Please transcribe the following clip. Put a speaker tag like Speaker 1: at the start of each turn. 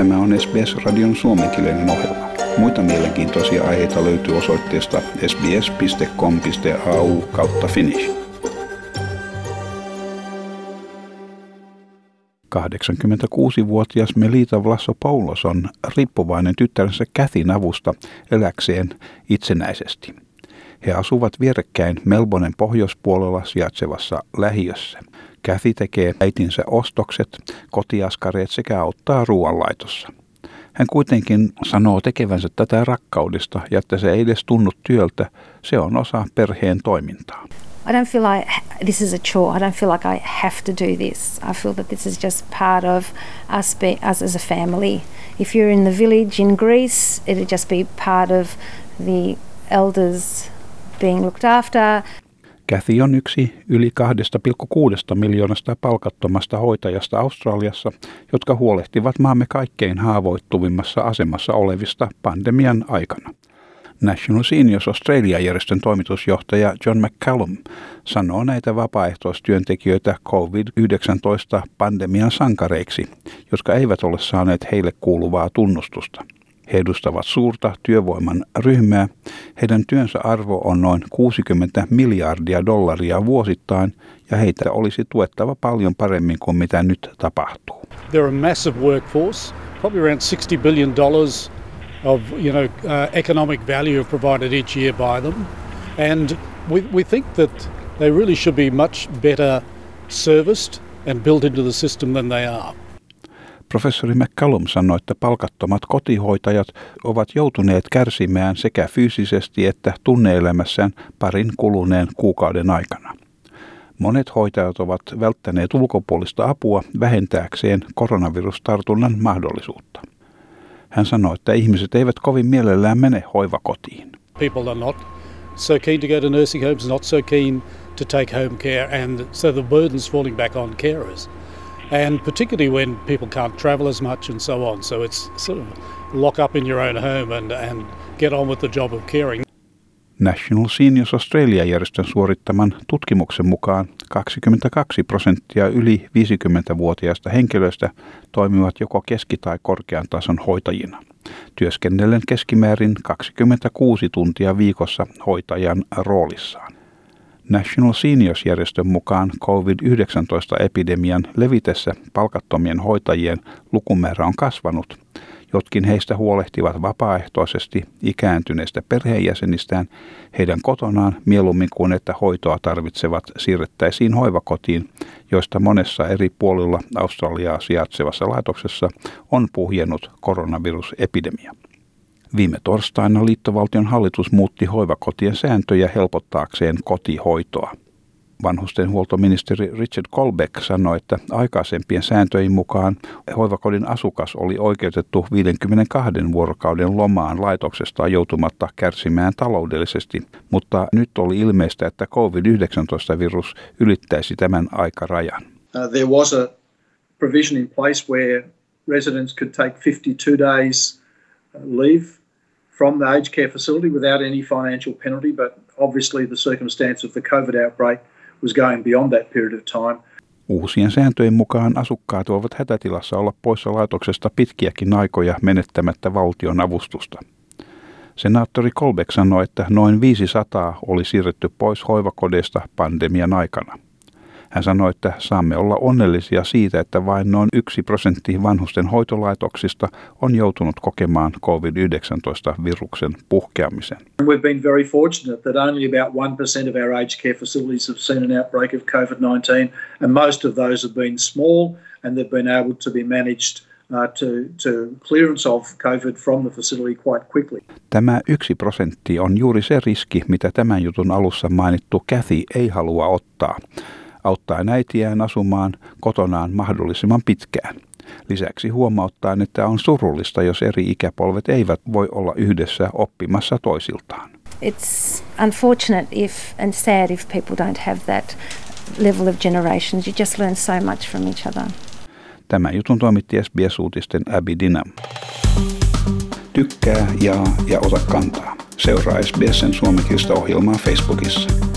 Speaker 1: Tämä on SBS-radion suomenkielinen ohjelma. Muita mielenkiintoisia aiheita löytyy osoitteesta sbs.com.au kautta finnish. 86-vuotias Melita Vlasopoulos on riippuvainen tyttärensä Kätin avusta eläkseen itsenäisesti. He asuvat vierekkäin Melbournen pohjoispuolella sijaitsevassa lähiössä. Kathy tekee äitinsä ostokset, kotiaskareet sekä auttaa ruoanlaitossa. Hän kuitenkin sanoo tekevänsä tätä rakkaudesta ja että se ei edes tunnu työltä, se on osa perheen toimintaa.
Speaker 2: I don't feel like this is a chore. I don't feel like I have to do this. I feel that this is just part of us, be, us as a family. If you're in the village in Greece, it'd just be part of the elders being looked after.
Speaker 1: Kathy on yksi yli 2,6 miljoonasta palkattomasta hoitajasta Australiassa, jotka huolehtivat maamme kaikkein haavoittuvimmassa asemassa olevista pandemian aikana. National Seniors Australia-järjestön toimitusjohtaja John McCallum sanoo näitä vapaaehtoistyöntekijöitä COVID-19-pandemian sankareiksi, jotka eivät ole saaneet heille kuuluvaa tunnustusta. He edustavat suurta työvoiman ryhmää. Heidän työnsä arvo on noin 60 miljardia dollaria vuosittain ja heitä olisi tuettava paljon paremmin kuin mitä nyt tapahtuu.
Speaker 3: They're a massive workforce, probably around 60 billion dollars of you know uh, economic value provided each year by them, and we, we think that they really should be much better serviced and built into the system than they are.
Speaker 1: Professori McCallum sanoi, että palkattomat kotihoitajat ovat joutuneet kärsimään sekä fyysisesti että tunneelämässään parin kuluneen kuukauden aikana. Monet hoitajat ovat välttäneet ulkopuolista apua vähentääkseen koronavirustartunnan mahdollisuutta. Hän sanoi, että ihmiset eivät kovin mielellään mene hoivakotiin.
Speaker 3: People are not so keen to go to nursing homes, not so keen to take home care, and so the burden's falling back on carers. And particularly when people can't travel as much and so on. So it's sort of lock up in your own home and, and get on with the job of caring.
Speaker 1: National Seniors Australia-järjestön suorittaman tutkimuksen mukaan 22 prosenttia yli 50-vuotiaista henkilöistä toimivat joko keski- tai korkean tason hoitajina. Työskennellen keskimäärin 26 tuntia viikossa hoitajan roolissaan. National Seniors-järjestön mukaan COVID-19-epidemian levitessä palkattomien hoitajien lukumäärä on kasvanut – Jotkin heistä huolehtivat vapaaehtoisesti ikääntyneistä perheenjäsenistään heidän kotonaan mieluummin kuin että hoitoa tarvitsevat siirrettäisiin hoivakotiin, joista monessa eri puolilla Australiaa sijaitsevassa laitoksessa on puhjennut koronavirusepidemia. Viime torstaina liittovaltion hallitus muutti hoivakotien sääntöjä helpottaakseen kotihoitoa. Vanhustenhuoltoministeri Richard Colbeck sanoi, että aikaisempien sääntöjen mukaan hoivakodin asukas oli oikeutettu 52 vuorokauden lomaan laitoksesta joutumatta kärsimään taloudellisesti, mutta nyt oli ilmeistä, että COVID-19-virus ylittäisi tämän aikarajan.
Speaker 4: Uh, there was a provision in place where residents could take 52 days uh, leave from the aged care facility without any financial penalty, but obviously the circumstance of the COVID outbreak – was going beyond that period of time.
Speaker 1: Uusien sääntöjen mukaan asukkaat voivat hätätilassa olla poissa laitoksesta pitkiäkin aikoja menettämättä valtion avustusta. Senaattori Kolbeck sanoi, että noin 500 oli siirretty pois hoivakodeista pandemian aikana – hän sanoi, että saamme olla onnellisia siitä, että vain noin yksi prosentti vanhusten hoitolaitoksista on joutunut kokemaan COVID-19-viruksen puhkeamisen.
Speaker 4: We've been very fortunate that only about 1% of our aged care facilities have seen an outbreak of COVID-19 and most of those have been small and they've been able to be managed uh, to, to clearance of COVID from the facility quite quickly.
Speaker 1: Tämä yksi prosentti on juuri se riski, mitä tämän jutun alussa mainittu Kathy ei halua ottaa auttaa äitiään asumaan kotonaan mahdollisimman pitkään. Lisäksi huomauttaa, että on surullista, jos eri ikäpolvet eivät voi olla yhdessä oppimassa toisiltaan.
Speaker 2: It's unfortunate if and sad if people don't have that level of generations. You just learn so much from each other.
Speaker 1: Tämä jutun toimitti SBS-uutisten Abby Dinam. Tykkää, jaa ja ota kantaa. Seuraa SBSn suomenkielistä ohjelmaa Facebookissa.